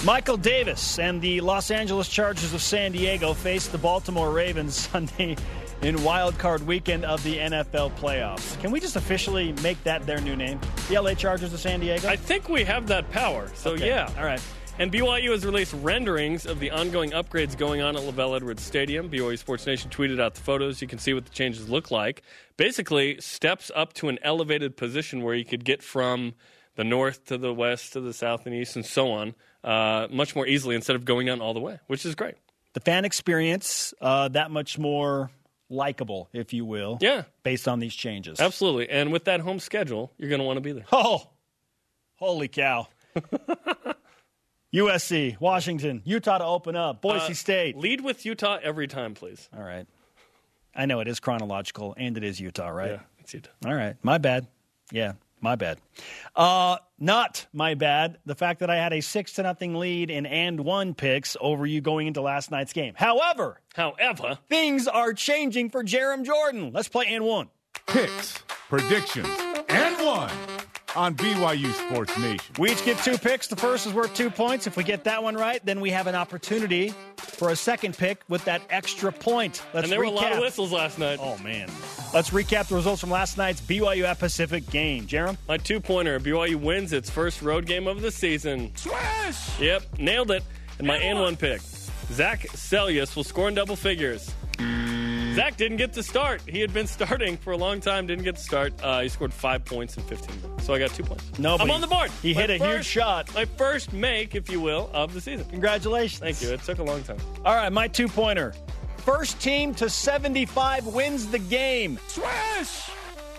Michael Davis and the Los Angeles Chargers of San Diego face the Baltimore Ravens Sunday in wild card weekend of the NFL playoffs. Can we just officially make that their new name? The LA Chargers of San Diego? I think we have that power, so Okay. yeah. All right. And BYU has released renderings of the ongoing upgrades going on at LaVell Edwards Stadium. BYU Sports Nation tweeted out the photos. You can see what the changes look like. Basically, steps up to an elevated position where you could get from the north to the west to the south and east and so on uh, much more easily instead of going down all the way, which is great. The fan experience, uh, that much more likable, if you will. Yeah. Based on these changes. Absolutely. And with that home schedule, you're going to want to be there. Oh, holy cow. USC, Washington, Utah to open up, Boise Uh, State. Lead with Utah every time, please. All right. I know it is chronological and it is Utah, right? Yeah, it's Utah. All right. My bad. Yeah, my bad. Uh, not my bad. The fact that I had a six to nothing lead in and one picks over you going into last night's game. However, However, things are changing for Jarom Jordan. Let's play and one. Picks, predictions, and one on BYU Sports Nation. We each get two picks. The first is worth two points. If we get that one right, then we have an opportunity for a second pick with that extra point. Let's and there were a lot of recap. whistles last night. Oh man. Let's recap the results from last night's BYU at Pacific game. Jarom? My two pointer BYU wins its first road game of the season. Swish! Yep, nailed it. And my and one pick Zac Seljaas will score in double figures. Zac didn't get to start. He had been starting for a long time, didn't get to start. Uh, he scored five points in 15 minutes. So I got two points. No, I'm on the board. he My hit a huge shot. My first make, if you will, of the season. Congratulations. Thank you. It took a long time. All right, my two pointer. First team to 75 wins the game. Swish!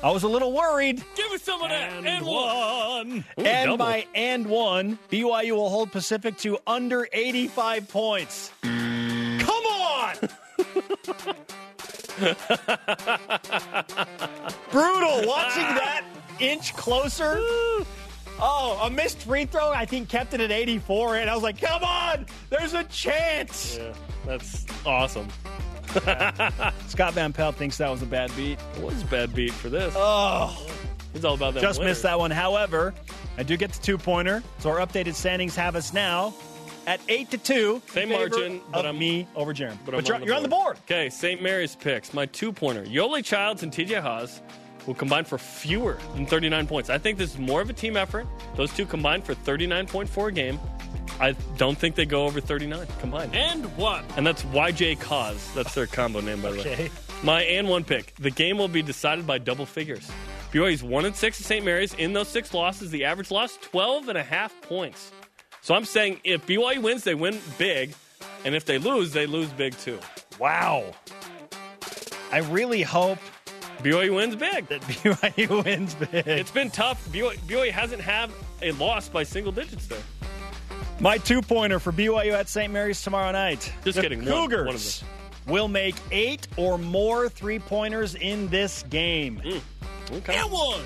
I was a little worried. Give us some of that. And, one. Ooh, and double. by and one, BYU will hold Pacific to under 85 points. Brutal. Watching that inch closer. Oh, a missed free throw, I think, kept it at 84. And I was like, come on, there's a chance. Yeah, that's awesome. Scott Van Pelt thinks that was a bad beat. It was a bad beat for this. Oh, It's all about that. just missed that one. However, I do get the two pointer. So our updated standings have us now at 8 to 2. Same in favor margin, but of I'm- me over Jeremy. But, But, you're, on the you're on the board. Okay, St. Mary's picks. My two pointer. Yoeli Childs and TJ Haws will combine for fewer than 39 points. I think this is more of a team effort. Those two combined for 39.4 a game. I don't think they go over 39 combined. And one. And that's YJ Cause. That's their combo name, by the way. My and one pick. The game will be decided by double figures. BYU's one and six at St. Mary's. In those six losses, the average loss 12 and a half points. So I'm saying if BYU wins, they win big, and if they lose, they lose big too. Wow. I really hope BYU wins big. that BYU wins big. It's been tough. BYU, BYU hasn't had a loss by single digits though. My two pointer for BYU at St. Mary's tomorrow night. Just the kidding. One- one Cougars them. will make eight or more three pointers in this game. Mm, okay. And one.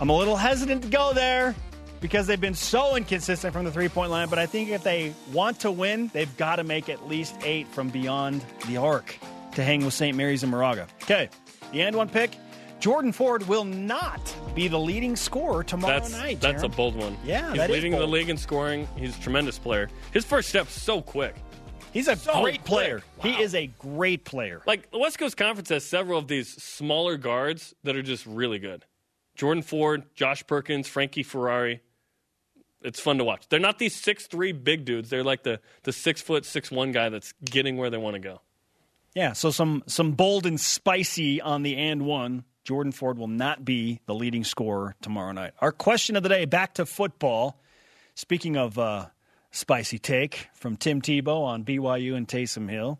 I'm a little hesitant to go there because they've been so inconsistent from the three point line, but I think if they want to win, they've got to make at least eight from beyond the arc to hang with St. Mary's and Moraga. Okay, the end one pick. Jordan Ford will not be the leading scorer tomorrow That's night. that's a bold one. Yeah, he's leading the league in scoring. He's a tremendous player. His first step's so quick. He's a So great player. quick. He is a great player. Like the West Coast Conference has several of these smaller guards that are just really good. Jordan Ford, Josh Perkins, Frankie Ferrari. It's fun to watch. They're not these six three big dudes. They're like the the six foot six one guy that's getting where they want to go. Yeah, so some some bold and spicy on the and one. Jordan Ford will not be the leading scorer tomorrow night. Our question of the day: Back to football. Speaking of uh, spicy take from Tim Tebow on BYU and Taysom Hill.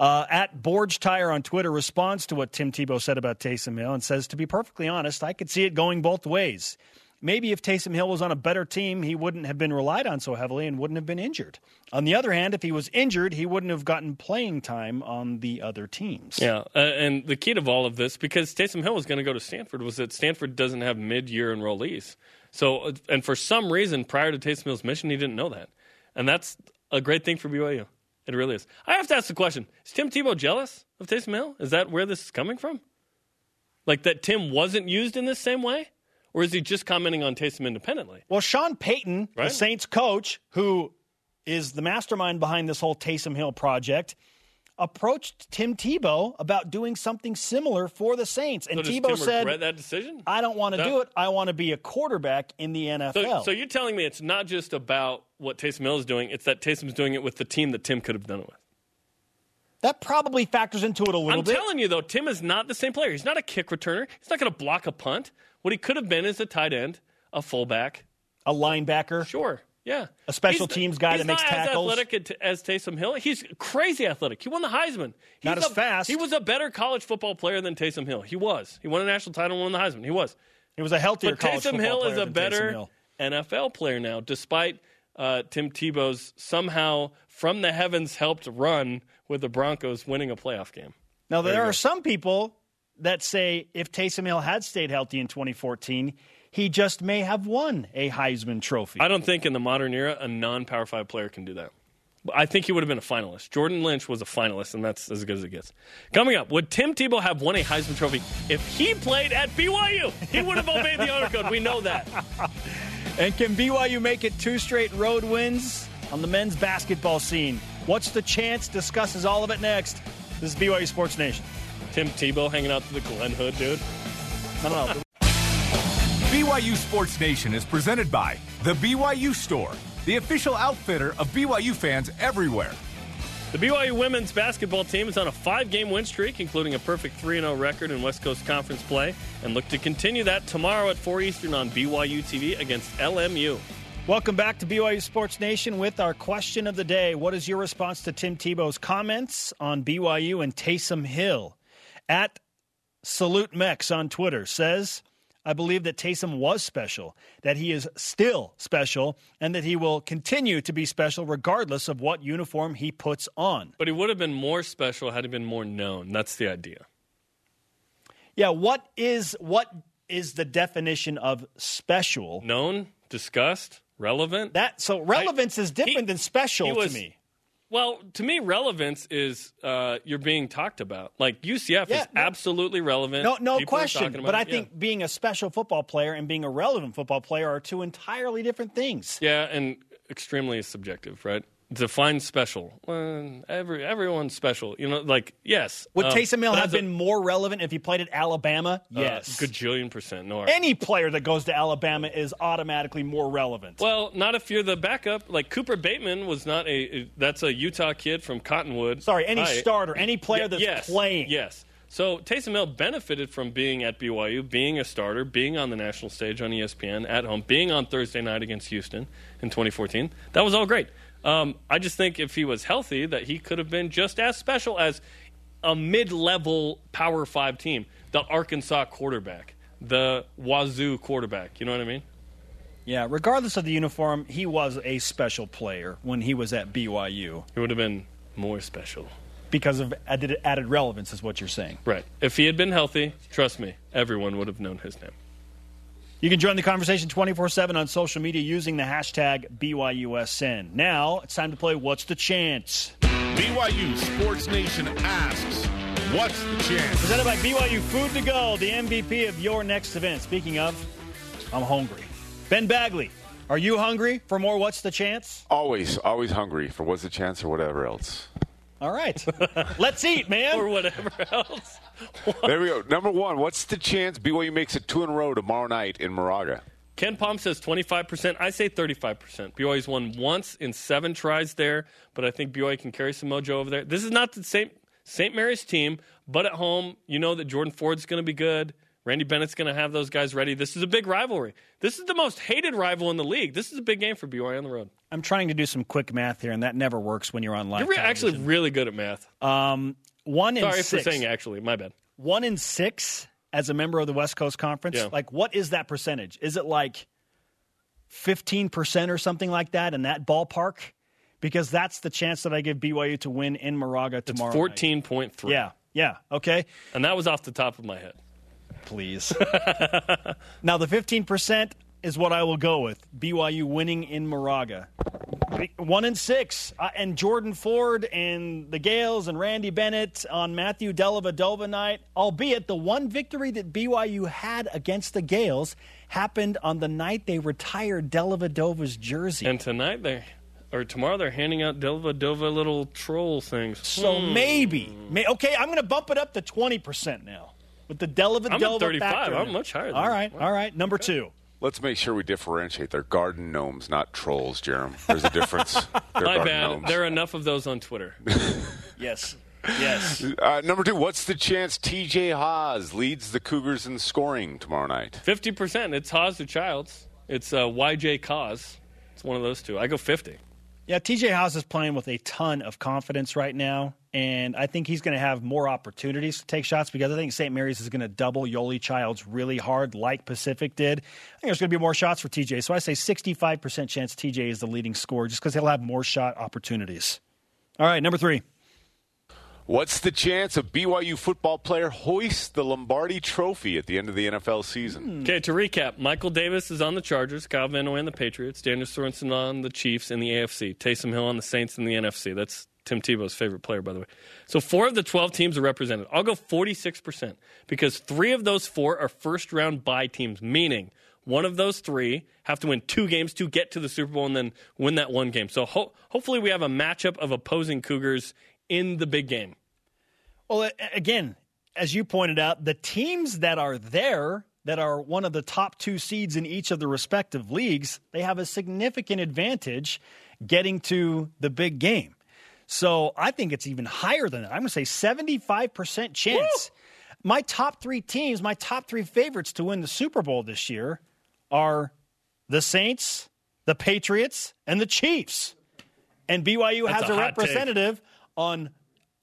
Uh, at Borge Tire on Twitter responds to what Tim Tebow said about Taysom Hill and says, to be perfectly honest, I could see it going both ways. Maybe if Taysom Hill was on a better team, he wouldn't have been relied on so heavily and wouldn't have been injured. On the other hand, if he was injured, he wouldn't have gotten playing time on the other teams. Yeah, uh, and the key to all of this, because Taysom Hill was going to go to Stanford, was that Stanford doesn't have mid-year enrollees. So, uh, and for some reason, prior to Taysom Hill's mission, he didn't know that, and that's a great thing for BYU. It really is. I have to ask the question: Is Tim Tebow jealous of Taysom Hill? Is that where this is coming from? Like that Tim wasn't used in this same way, or is he just commenting on Taysom independently? Well, Sean Payton, the Saints coach, who is the mastermind behind this whole Taysom Hill project, approached Tim Tebow about doing something similar for the Saints. And So Tebow said, that decision? I don't want to That- do it. I want to be a quarterback in the NFL. So, so you're telling me it's not just about what Taysom Hill is doing; it's that Taysom's doing it with the team that Tim could have done it with. that probably factors into it a little I'm bit. telling you though, Tim is not the same player. He's not a kick returner. He's not going to block a punt. What he could have been is a tight end, a fullback. a linebacker. Sure, yeah, A special He's- teams guy that makes tackles. He's not. As athletic as Taysom Hill, he's crazy athletic. He won the Heisman. He's Not as a- fast. He was a better college football player than Taysom Hill. He was. He won a national title, and won the Heisman. He was. He was a healthier But college Taysom Hill is a better NFL player now, despite uh, Tim Tebow's somehow from the heavens helped run with the Broncos winning a playoff game. Now, There there are go. some people that say if Taysom Hill had stayed healthy in 2014, he just may have won a Heisman Trophy. I don't think in the modern era a non-power five player can do that. I think he would have been a finalist. Jordan Lynch was a finalist, and that's as good as it gets. Coming up, would Tim Tebow have won a Heisman Trophy if he played at BYU? He would have obeyed the honor code. We know that. And can BYU make it two straight road wins on the men's basketball scene? What's the chance? Discusses all of it next. This is BYU Sports Nation. Tim Tebow hanging out to the Glen Hood, dude. No, no, no. BYU Sports Nation is presented by The BYU Store, the official outfitter of BYU fans everywhere. The BYU women's basketball team is on a five game win streak, including a perfect 3 0 record in West Coast Conference play, and look to continue that tomorrow at 4 Eastern on BYU TV against LMU. Welcome back to BYU Sports Nation with our question of the day. What is your response to Tim Tebow's comments on BYU and Taysom Hill? At Salute Mex on Twitter says, I believe that Taysom was special, that he is still special, and that he will continue to be special regardless of what uniform he puts on. But he would have been more special had he been more known. That's the idea. Yeah, what is what is the definition of special? Known, discussed, relevant. That so relevance is different he- than special was- to me. Well, to me, relevance is uh, you're being talked about. Like UCF Yeah, is no- absolutely relevant. No, no People question. But I it. Yeah. think being a special football player and being a relevant football player are two entirely different things. Yeah, and extremely subjective, right? Define special. Well, every everyone's special. You know, like yes. Would um, Taysom Hill have as a- been more relevant if he played at Alabama? uh, Yes. gajillion percent. No. Any player that goes to Alabama is automatically more relevant. Well, not if you're the backup. Like Cooper Bateman was not a. That's a Utah kid from Cottonwood. Sorry, any High. starter, any player that's yes, playing. Yes. So Taysom Hill benefited from being at BYU, being a starter, being on the national stage on ESPN at home, being on Thursday night against Houston in 2014. That was all great. Um, I just think if he was healthy, that he could have been just as special as a mid-level Power Five team, the Arkansas quarterback, the Wazoo quarterback. You know what I mean? Yeah, regardless of the uniform, he was a special player when he was at BYU He would have been more special. because of added, added relevance, is what you're saying. Right. If he had been healthy, trust me, everyone would have known his name. You can join the conversation 24 7 on social media using the hashtag BYUSN. Now, it's time to play What's the Chance? BYU Sports Nation asks, what's the chance? Presented by BYU Food to Go, the MVP of your next event. Speaking of, I'm hungry. Ben Bagley, Are you hungry for more? What's the chance? Always, always hungry for what's the chance or whatever else. All right, let's eat, man. or whatever else. There we go. Number one, what's the chance BYU makes it two in a row tomorrow night in Moraga? KenPom says 25%. I say 35%. BYU's won once in seven tries there, but I think BYU can carry some mojo over there. This is not the same St. Mary's team, but at home, you know that Jordan Ford's going to be good. Randy Bennett's going to have those guys ready. This is a big rivalry. This is the most hated rival in the league. This is a big game for BYU on the road. I'm trying to do some quick math here, and that never works when you're on live. You're re- actually really good at math. um, one in Sorry six. for saying actually. My bad. one in six as a member of the West Coast Conference. Yeah. Like, what is that percentage? Is it like 15% or something like that in that ballpark? Because that's the chance that I give BYU to win in Moraga It's tomorrow. night. 14.3. Yeah, yeah, okay. And that was off the top of my head. Please. now, the 15% is what I will go with. BYU winning in Moraga. One and six. Uh, and Jordan Ford and the Gaels and Randy Bennett on Matthew Dellavedova night, albeit the one victory that BYU had against the Gaels happened on the night they retired Dellavedova's jersey. And tonight they or tomorrow they're handing out Dellavedova little troll things. so Hmm. maybe, may, okay, I'm going to bump it up to 20% now with the Dellavedova I'm at 35. Factor. I'm much higher. Than all right, you. all right. Number two. Let's make sure we differentiate. They're garden gnomes, not trolls, Jarom. There's a difference. They're My bad. gnomes. There are enough of those on Twitter. Yes. Yes. Uh, number two, what's the chance TJ Haws leads the Cougars in scoring tomorrow night? 50%. It's Haws or Childs. It's uh, YJ Cause. It's one of those two. I go 50. Yeah, TJ Haws is playing with a ton of confidence right now, and I think he's going to have more opportunities to take shots because I think St. Mary's is going to double Yoeli Childs really hard, like Pacific did. I think there's going to be more shots for TJ, so I say 65% chance TJ is the leading scorer just because he'll have more shot opportunities. All right, number three. What's the chance a BYU football player hoists the Lombardi Trophy at the end of the NFL season? Hmm. Okay, to recap, Michael Davis is on the Chargers, Kyle Van Noy on the Patriots, Daniel Sorensen on the Chiefs in the AFC, Taysom Hill on the Saints in the NFC. That's Tim Tebow's favorite player, by the way. So four of the 12 teams are represented. I'll go 46% because three of those four are first round bye teams, meaning one of those three have to win two games to get to the Super Bowl and then win that one game. So ho- hopefully we have a matchup of opposing Cougars in the big game. Well, again, as you pointed out, the teams that are there that are one of the top two seeds in each of the respective leagues, they have a significant advantage getting to the big game. So I think it's even higher than that. I'm going to say 75% chance. My top three teams, my top three favorites to win the Super Bowl this year are the Saints, the Patriots, and the Chiefs. And BYU That's has a a, hot take. representative on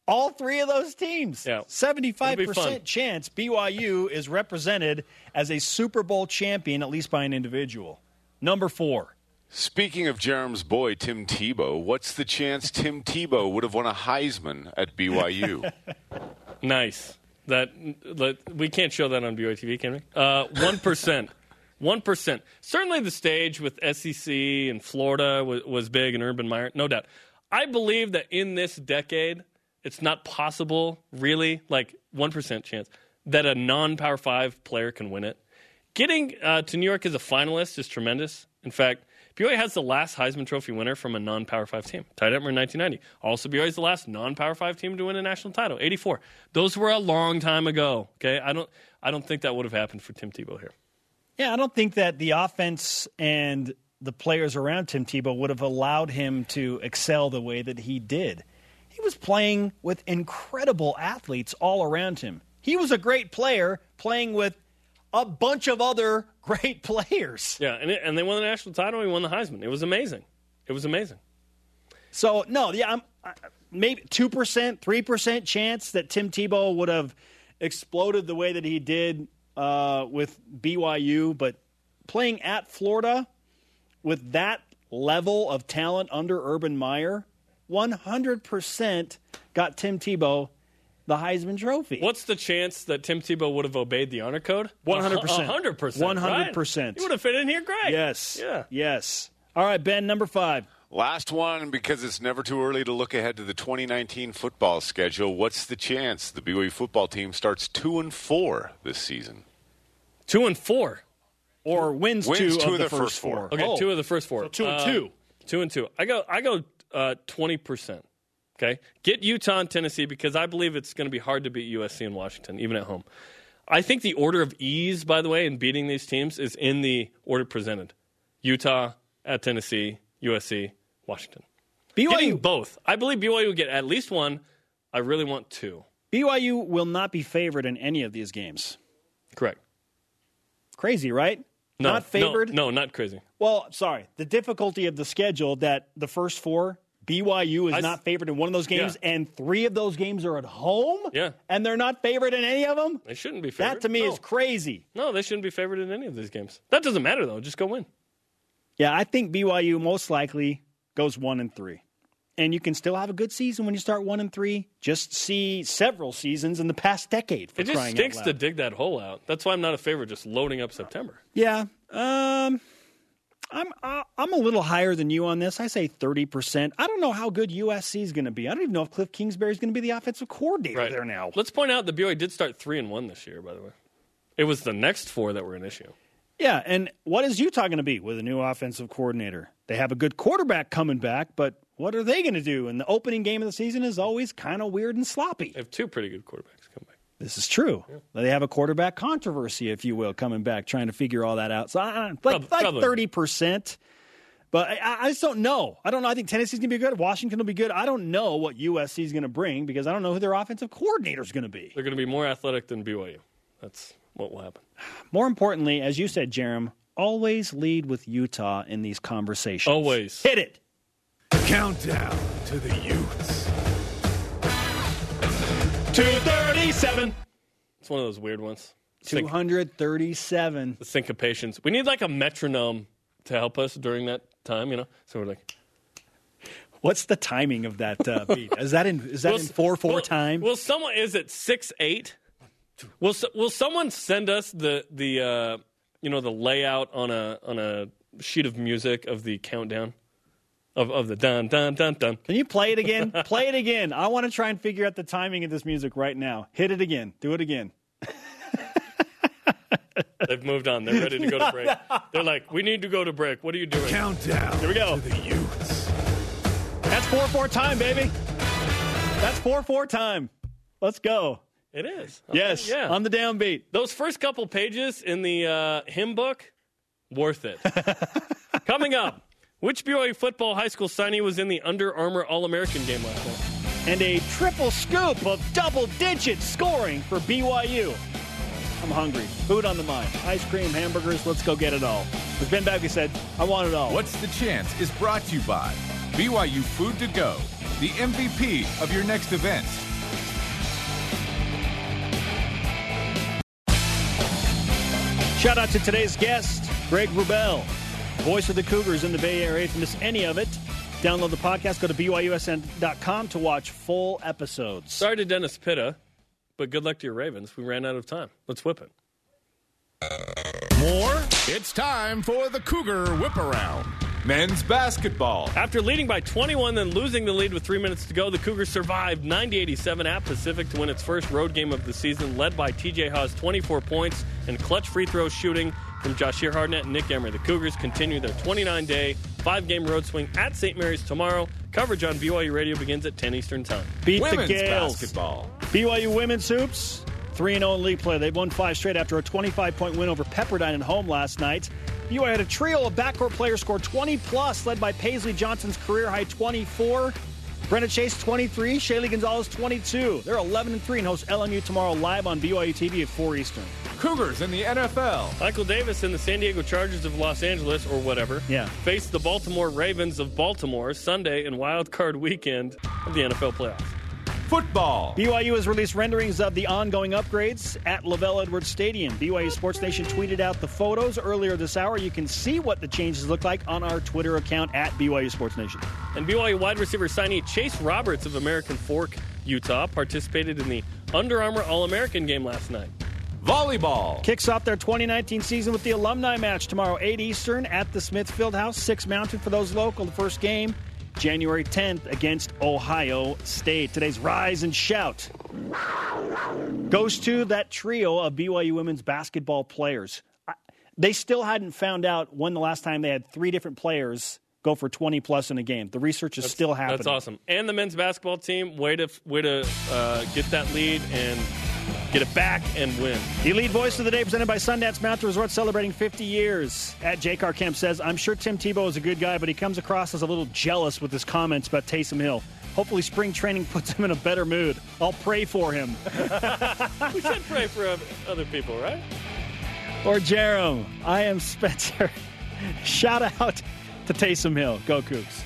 all three of those teams. Yeah. 75% It'll be fun. chance BYU is represented as a Super Bowl champion, at least by an individual. Number four. Speaking of Jarom's boy, Tim Tebow, what's the chance Tim Tebow would have won a Heisman at BYU? Nice. That, that we can't show that on BYU TV, can we? Uh, One percent. One percent. Certainly, the stage with SEC and Florida was, was big, and Urban Meyer, no doubt. I believe that in this decade, it's not possible, really, like one percent chance that a non-Power Five player can win it. Getting uh, to New York as a finalist is tremendous. In fact, BYU has the last Heisman Trophy winner from a non-Power Five team, Ty Detmer in 1990. Also, BYU is the last non-Power Five team to win a national title, 84. Those were a long time ago. Okay, I don't, I don't think that would have happened for Tim Tebow here. Yeah, I don't think that the offense and the players around Tim Tebow would have allowed him to excel the way that he did. He was playing with incredible athletes all around him. He was a great player playing with a bunch of other great players. Yeah, and, it, and they won the national title. And he won the Heisman. It was amazing. It was amazing. So no, yeah, I'm I- maybe two percent, three percent chance that Tim Tebow would have exploded the way that he did uh, with BYU, but playing at Florida with that level of talent under Urban Meyer, one hundred percent got Tim Tebow the Heisman Trophy. What's the chance that Tim Tebow would have obeyed the honor code? 100%. 100%. 100%. He would have fit in here great. Yes. Yeah. Yes. All right, Ben, number five. Last one, because it's never too early to look ahead to the 2019 football schedule. What's the chance the BYU football team starts two and four this season? Two and four. or wins, Wins two, two of of the their first first four. four. Okay, Oh. two of the first four. So two and Uh, two. Two and two. I go. I go. uh, Twenty percent. Okay, get Utah and Tennessee because I believe it's going to be hard to beat USC and Washington, even at home. I think the order of ease, by the way, in beating these teams is in the order presented: Utah at Tennessee, USC, Washington. Getting BYU, both. I believe BYU will get at least one. I really want two. BYU will not be favored in any of these games. Correct. Crazy, right? No, not favored. No, no, not crazy. Well, sorry. The difficulty of the schedule that the first four, BYU is I not favored in one of those games, Yeah. and three of those games are at home. Yeah. and they're not favored in any of them. They shouldn't be favored. That to me no. is crazy. No, they shouldn't be favored in any of these games. That doesn't matter though. Just go win. Yeah, I think BYU most likely goes one and three. And you can still have a good season when you start one and three. Just see several seasons in the past decade. For It just stinks out to dig that hole out. That's why I'm not a favorite just loading up September. Yeah, um, I'm uh, I'm a little higher than you on this. I say thirty percent. I don't know how good USC is going to be. I don't even know if Kliff Kingsbury is going to be the offensive coordinator there now. Let's point out that BYU did start three and one this year. By the way, it was the next four that were an issue. Yeah, and what is Utah going to be with a new offensive coordinator? They have a good quarterback coming back, but what are they going to do? And the opening game of the season is always kind of weird and sloppy. They have two pretty good quarterbacks come back. This is true. They have a quarterback controversy, if you will, coming back, trying to figure all that out. So, I don't know, like Prob- probably. like thirty percent. But I, I just don't know. I don't know. I think Tennessee's going to be good. Washington will be good. I don't know what USC is going to bring because I don't know who their offensive coordinator is going to be. They're going to be more athletic than BYU. That's what will happen. More importantly, as you said, Jarom, always lead with Utah in these conversations. Always. hit it. Countdown to the Utes. Two thirty-seven. It's one of those weird ones. Two Sync- the syncopations. We need like a metronome to help us during that time. You know, so we're like What's the timing of that uh, beat? Is that in is that Will- in four four will- time? Will someone is it six eight? Will Will someone send us the the uh, you know the layout on a on a sheet of music of the countdown of of the dun dun dun dun? Can you play it again? play it again. I want to try and figure out the timing of this music right now. Hit it again. Do it again. They've moved on. They're ready to go to break. They're like, we need to go to break. What are you doing? Countdown Here we go. to the Utes. That's four four time, baby. That's four four time. Let's go. It is. Yes, Yeah. on the downbeat. Those first couple pages in the uh, hymn book, worth it. Coming up, which BYU football high school signee was in the Under Armour All American game last night? And a triple scoop of double digit scoring for BYU. I'm hungry. Food on the mind. Ice cream, hamburgers, let's go get it all. As Ben Bagley said, I want it all. What's the Chance is brought to you by BYU Food to Go, the MVP of your next event. Shout out to today's guest, Greg Wrubell, voice of the Cougars in the Bay Area. If you miss any of it, download the podcast. Go to BYUSN.com to watch full episodes. Sorry to Dennis Pitta, but good luck to your Ravens. We ran out of time. Let's whip it. More? It's time for the Cougar Whip Around. Men's basketball. After leading by 21, then losing the lead with three minutes to go, the Cougars survived 90-87 at Pacific to win its first road game of the season, led by TJ Haws' 24 points and clutch free throw shooting from Jahshire Hardnett and Nick Emery. The Cougars continue their 29-day, five-game road swing at St. Mary's tomorrow. Coverage on BYU Radio begins at 10 Eastern Time. Beat Women's the Gaels. basketball. BYU women's hoops, 3 0 in league play. They've won five straight after a 25 point win over Pepperdine at home last night. BYU had a trio of backcourt players score 20 plus, led by Paisley Johnson's career high 24. Brenna Chase 23, Shaylee Gonzalez 22. They're 11 and 3 and host LMU tomorrow live on BYU TV at 4 Eastern. Cougars in the NFL. Michael Davis and the San Diego Chargers of Los Angeles, or whatever, Yeah. face the Baltimore Ravens of Baltimore Sunday in Wild Card Weekend of the NFL playoffs. Football. BYU has released renderings of the ongoing upgrades at LaVell Edwards Stadium. BYU Sports Nation tweeted out the photos earlier this hour. You can see what the changes look like on our Twitter account at BYU Sports Nation. And BYU wide receiver signee Chase Roberts of American Fork, Utah, participated in the Under Armour All American game last night. Volleyball. Kicks off their 2019 season with the alumni match tomorrow, 8 Eastern at the Smith Fieldhouse. Six Mountain for those local. The first game, January 10th against Ohio State. Today's Rise and Shout goes to that trio of BYU women's basketball players. They still hadn't found out when the last time they had three different players go for 20 plus in a game. The research is still happening. That's awesome. And the men's basketball team, way to way to uh, get that lead and get it back and win. The lead Voice of the Day presented by Sundance Mountain Resort celebrating 50 years. At J. Car Camp says, I'm sure Tim Tebow is a good guy, but he comes across as a little jealous with his comments about Taysom Hill. Hopefully, spring training puts him in a better mood. I'll pray for him. we should pray for other people, right? Or Jarom. I am Spencer. Shout out to Taysom Hill. Go Cougs.